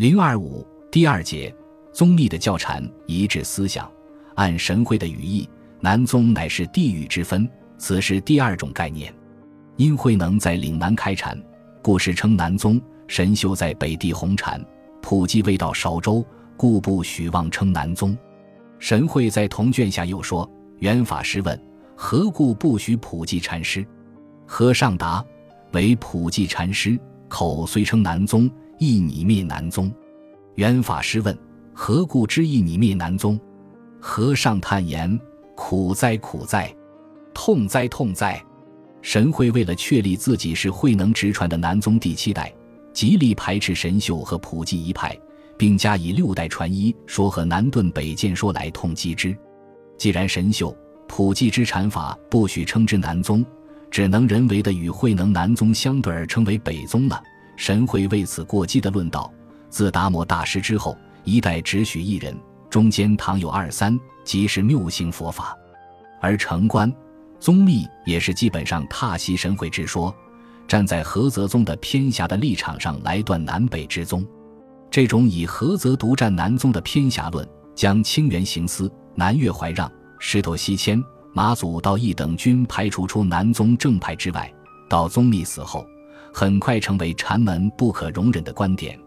零二五第二节，宗密的教禅一致思想，按神会的语义，南宗乃是地域之分，此是第二种概念。因慧能在岭南开禅，故世称南宗；神秀在北地弘禅，普济未到韶州，故不许妄称南宗。神会在同卷下又说：“元法师问，何故不许普济禅师？和尚答：为普济禅师，口虽称南宗。”意你灭南宗，元法师问：“何故之意你灭南宗？”和尚叹言：“苦哉苦哉，痛哉痛哉！”神会为了确立自己是慧能直传的南宗第七代，极力排斥神秀和普济一派，并加以六代传一说和南顿北渐说来痛击之。既然神秀、普济之禅法不许称之南宗，只能人为的与慧能南宗相对而称为北宗了。神会为此过激的论道：自达摩大师之后，一代只许一人，中间倘有二三，即是谬行佛法。而成观、宗密也是基本上踏袭神会之说，站在菏泽宗的偏狭的立场上来断南北之宗。这种以菏泽独占南宗的偏狭论，将清源行思、南岳怀让、石头西迁、马祖道义等均排除出南宗正派之外。到宗密死后。很快成为禅门不可容忍的观点，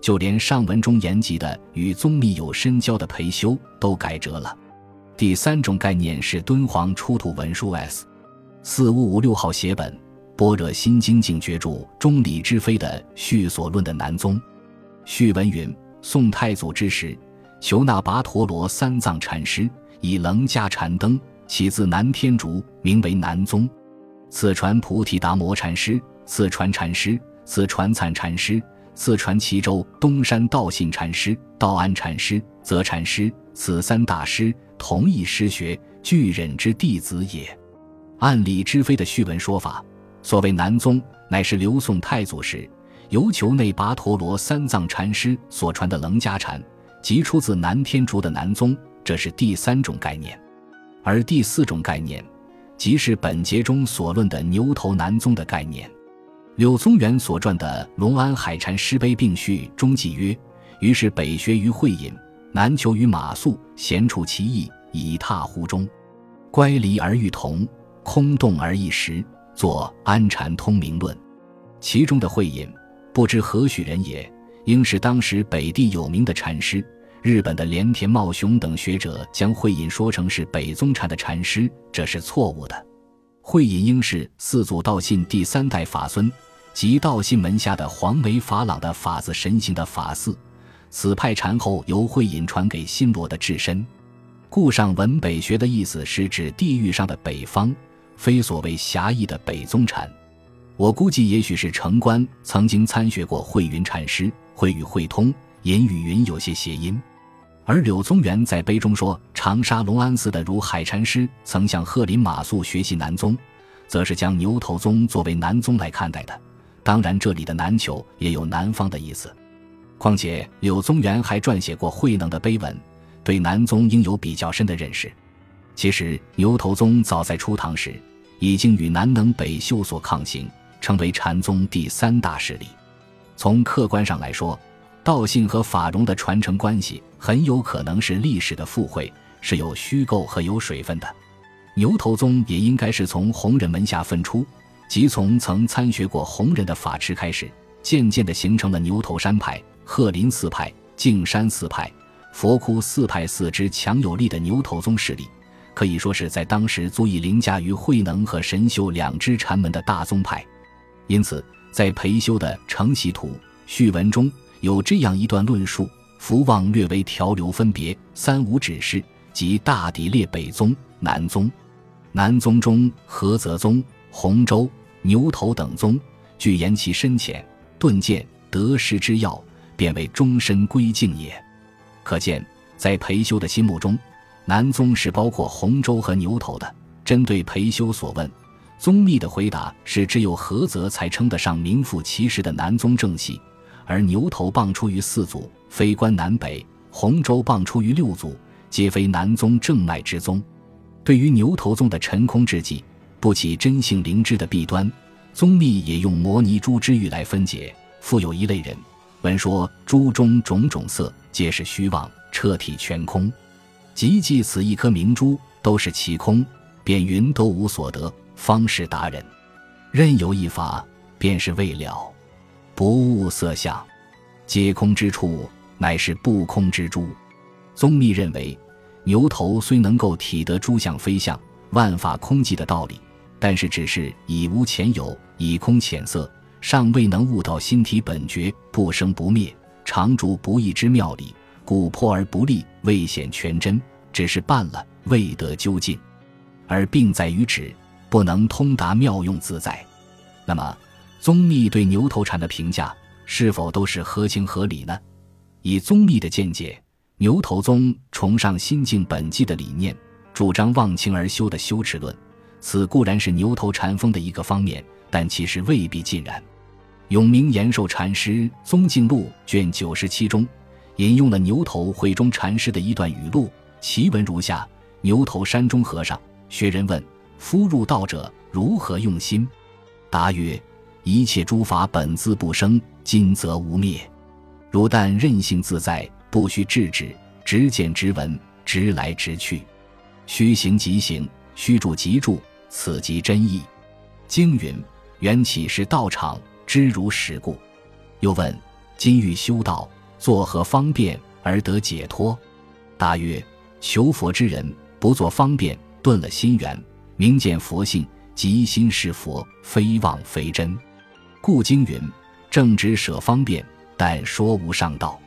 就连上文中言及的与宗密有深交的裴修都改折了。第三种概念是敦煌出土文书 S 四五五六号写本《般若心经净觉注》中李之飞的序所论的南宗。序文云：宋太祖之时，求那跋陀罗三藏禅师以楞伽禅灯，起自南天竺，名为南宗。此传菩提达摩禅师。四川禅师、四川灿禅师、四川齐州东山道信禅师、道安禅师、泽禅师，此三大师同一师学，巨忍之弟子也。按李之飞的序文说法，所谓南宗，乃是刘宋太祖时由求内跋陀罗三藏禅师所传的楞伽禅，即出自南天竺的南宗，这是第三种概念。而第四种概念，即是本节中所论的牛头南宗的概念。柳宗元所撰的《龙安海禅师碑并序》中记曰：“于是北学于慧隐，南求于马谡，闲处其意，以踏乎中。乖离而欲同，空洞而异时，作《安禅通明论》。其中的慧隐，不知何许人也，应是当时北地有名的禅师。日本的连田茂雄等学者将慧隐说成是北宗禅的禅师，这是错误的。慧隐应是四祖道信第三代法孙。”即道信门下的黄眉法朗的法子神行的法寺，此派禅后由慧隐传给新罗的智深，故上文北学的意思是指地域上的北方，非所谓狭义的北宗禅。我估计也许是城关曾经参学过慧云禅师，慧与慧通，隐与云有些谐音。而柳宗元在碑中说长沙龙安寺的如海禅师曾向鹤林马谡学习南宗，则是将牛头宗作为南宗来看待的。当然，这里的南求也有南方的意思。况且柳宗元还撰写过慧能的碑文，对南宗应有比较深的认识。其实牛头宗早在初唐时，已经与南能北秀所抗行，成为禅宗第三大势力。从客观上来说，道信和法融的传承关系很有可能是历史的附会，是有虚构和有水分的。牛头宗也应该是从弘忍门下分出。即从曾参学过弘忍的法师开始，渐渐地形成了牛头山派、鹤林寺派、径山寺派、佛窟寺派四支强有力的牛头宗势力，可以说是在当时足以凌驾于慧能和神秀两支禅门的大宗派。因此，在裴修的《承袭图》序文中有这样一段论述：福望略微调流分别三五指示，即大抵列北宗、南宗。南宗中菏泽宗、洪州。牛头等宗，据言其深浅、顿见得失之要，便为终身归敬也。可见，在裴修的心目中，南宗是包括洪州和牛头的。针对裴修所问，宗密的回答是：只有菏泽才称得上名副其实的南宗正系，而牛头棒出于四祖，非关南北；洪州棒出于六祖，皆非南宗正脉之宗。对于牛头宗的陈空之计。不起真性灵芝的弊端，宗密也用摩尼珠之喻来分解。复有一类人，闻说珠中种种色，皆是虚妄，彻体全空。即即此一颗明珠，都是其空，便云都无所得，方是达人。任有一法，便是未了。不悟色相，皆空之处，乃是不空之珠。宗密认为，牛头虽能够体得诸相非相、万法空寂的道理，但是只是以无前有，以空浅色，尚未能悟到心体本觉不生不灭、常住不异之妙理，故破而不立，未显全真，只是办了，未得究竟。而病在于止，不能通达妙用自在。那么，宗密对牛头禅的评价是否都是合情合理呢？以宗密的见解，牛头宗崇尚心境本寂的理念，主张忘情而修的修持论，此固然是牛头禅风的一个方面，但其实未必尽然。永明延寿禅师《宗静录》卷九十七中引用了牛头慧中禅师的一段语录，其文如下：牛头山中和尚学人问：“夫入道者如何用心？”答曰。一切诸法本自不生，今则无灭。如但任性自在，不须制止，直见直闻，直来直去。虚行即行，虚住即住，此即真意。经云：缘起是道场，知如实故。又问：今欲修道，作何方便而得解脱？答曰：求佛之人，不作方便，顿了心源，明见佛性，即心是佛，非妄非真。故经云：“正直舍方便，但说无上道。”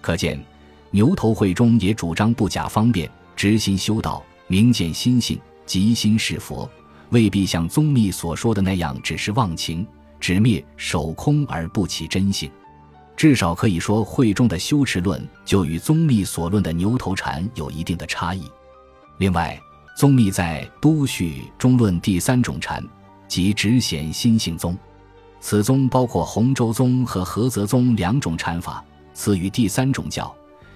可见牛头会中也主张不假方便，直心修道，明见心性，即心是佛，未必像宗密所说的那样，只是忘情、执灭、守空而不起真性。至少可以说，会中的修持论就与宗密所论的牛头禅有一定的差异。另外，宗密在《都绪》中论第三种禅，即直显心性宗。此宗包括洪州宗和菏泽宗两种禅法，此与第三种教，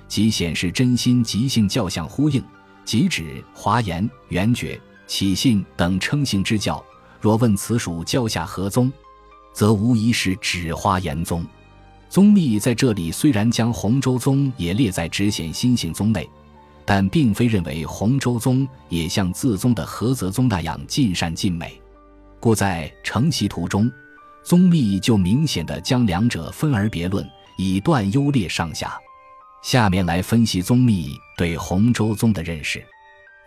即显示真心即性教相呼应，即指华严、圆觉、起信等称性之教。若问此属教下何宗，则无疑是指华严宗。宗密在这里虽然将洪州宗也列在直显心性宗内，但并非认为洪州宗也像自宗的菏泽宗那样尽善尽美，故在承袭图中。宗密就明显的将两者分而别论，以断优劣上下。下面来分析宗密对洪州宗的认识。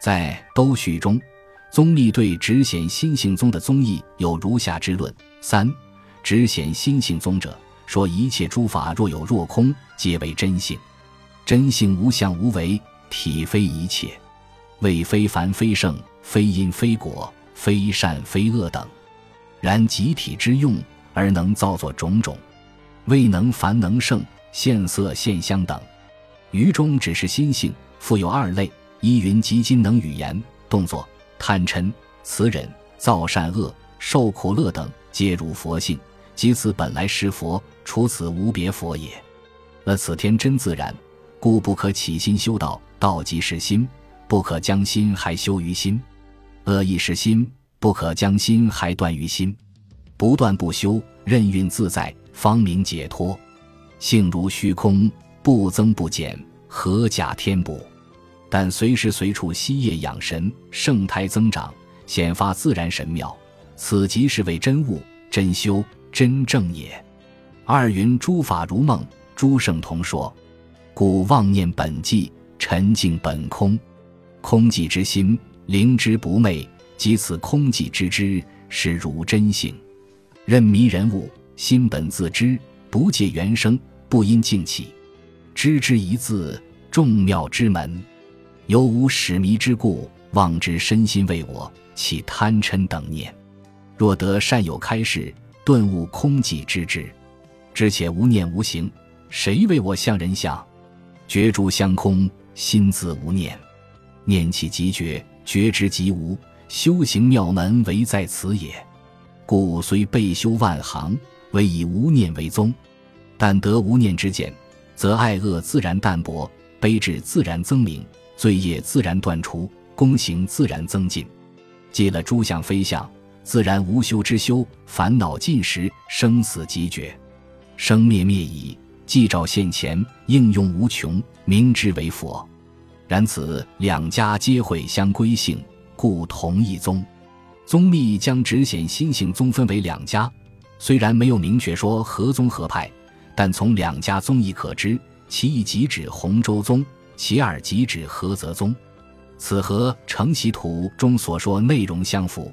在《都序》中，宗密对直显心性宗的宗义有如下之论：三、直显心性宗者说，一切诸法若有若空，皆为真性。真性无相无为，体非一切，谓非凡非圣，非因非果，非善非恶等。然集体之用而能造作种种，未能凡能胜现色现香等，于中只是心性，复有二类：一云即今能语言、动作、贪嗔、慈忍、造善恶、受苦乐等，皆如佛性，即此本来是佛，除此无别佛也。而此天真自然，故不可起心修道，道即是心，不可将心还修于心；恶亦是心。不可将心还断于心，不断不休，任运自在，方明解脱。性如虚空，不增不减，何假添补？但随时随处息业养神，圣胎增长，显发自然神妙。此即是为真悟、真修、真正也。二云诸法如梦，诸圣同说，故妄念本寂，沉静本空，空寂之心，灵之不昧。即此空寂之知，是汝真性，任迷人物，心本自知，不借原生，不因境起，知之一字，众妙之门。犹无始迷之故，妄之身心为我，起贪嗔等念。若得善有开示，顿悟空寂之知，知且无念无形，谁为我相人相？觉诸相空，心自无念，念起即觉，觉之即无。修行妙门唯在此也，故虽备修万行，唯以无念为宗。但得无念之见，则爱恶自然淡薄，悲智自然增明，罪业自然断除，功行自然增进。戒了诸相非相，自然无修之修，烦恼尽时，生死即绝，生灭灭已，既照现前，应用无穷，明之为佛。然此两家皆会相归性，故同一宗。宗密将直显心性宗分为两家，虽然没有明确说合宗合派，但从两家宗义可知，其一即指洪州宗，其二即指菏泽宗。此和《承袭图》中所说内容相符。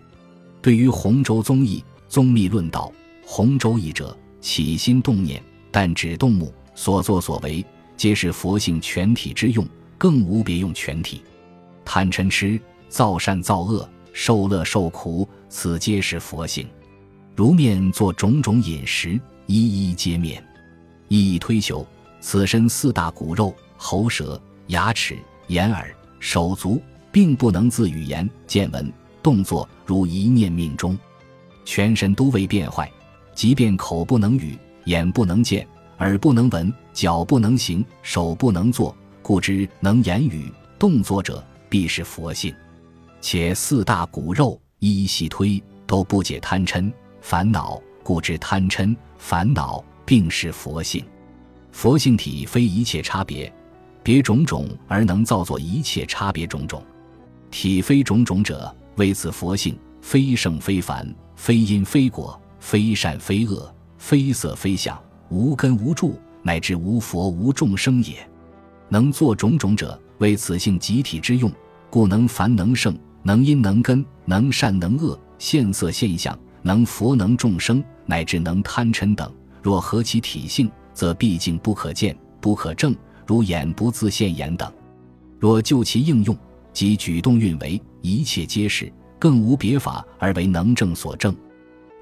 对于洪州宗义，宗密论道：洪州义者，起心动念，但指动目，所作所为，皆是佛性全体之用，更无别用全体。贪嗔痴、造善造恶、受乐受苦，此皆是佛性。如面作种种饮食，一一皆面。一一推求，此身四大骨肉、喉舌、牙齿、眼耳。手足并不能自语言、见闻、动作如一念命中，全身都未变坏。即便口不能语，眼不能见，耳不能闻，脚不能行，手不能做，故知能言语、动作者，必是佛性。且四大骨肉一一细推，都不解贪嗔烦恼，故知贪嗔烦恼并是佛性。佛性体非一切差别。别种种而能造作一切差别种种，体非种种者，为此佛性非圣非凡，非因非果，非善非恶，非色非相，无根无助，乃至无佛无众生也。能作种种者，为此性集体之用，故能凡能圣，能因能根，能善能恶，现色现象，能佛能众生，乃至能贪嗔等。若合其体性，则毕竟不可见，不可证。如眼不自现眼等，若就其应用，即举动运为，一切皆是，更无别法而为能正所证。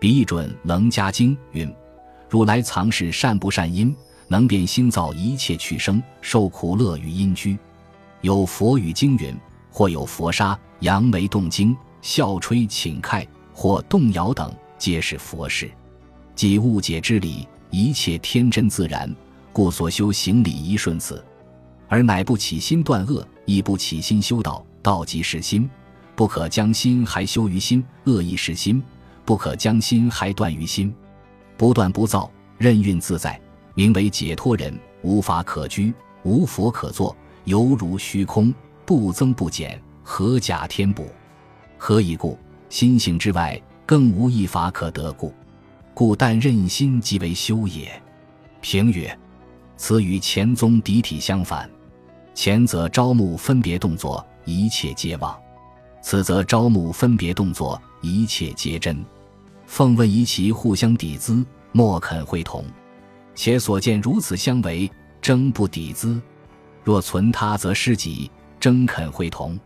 比一准《楞伽经》云：“如来藏是善不善因，能变心造一切去生受苦乐与因居。”有佛语经云：“或有佛沙、扬眉动经、笑吹请开，或动摇等，皆是佛事。即误解之理，一切天真自然。”故所修行礼仪顺此，而乃不起心断恶，亦不起心修道。道即是心，不可将心还修于心；恶亦是心，不可将心还断于心。不断不造，任运自在，名为解脱人。无法可居，无佛可作，犹如虚空，不增不减，何假天补？何以故？心性之外，更无一法可得故。故但任心即为修也。评曰。此与前宗敌体相反，前则招募分别动作，一切皆妄；此则招募分别动作，一切皆真。奉问疑其互相抵资，莫肯会同。且所见如此相违，争不抵资。若存他，则失己；争肯会同。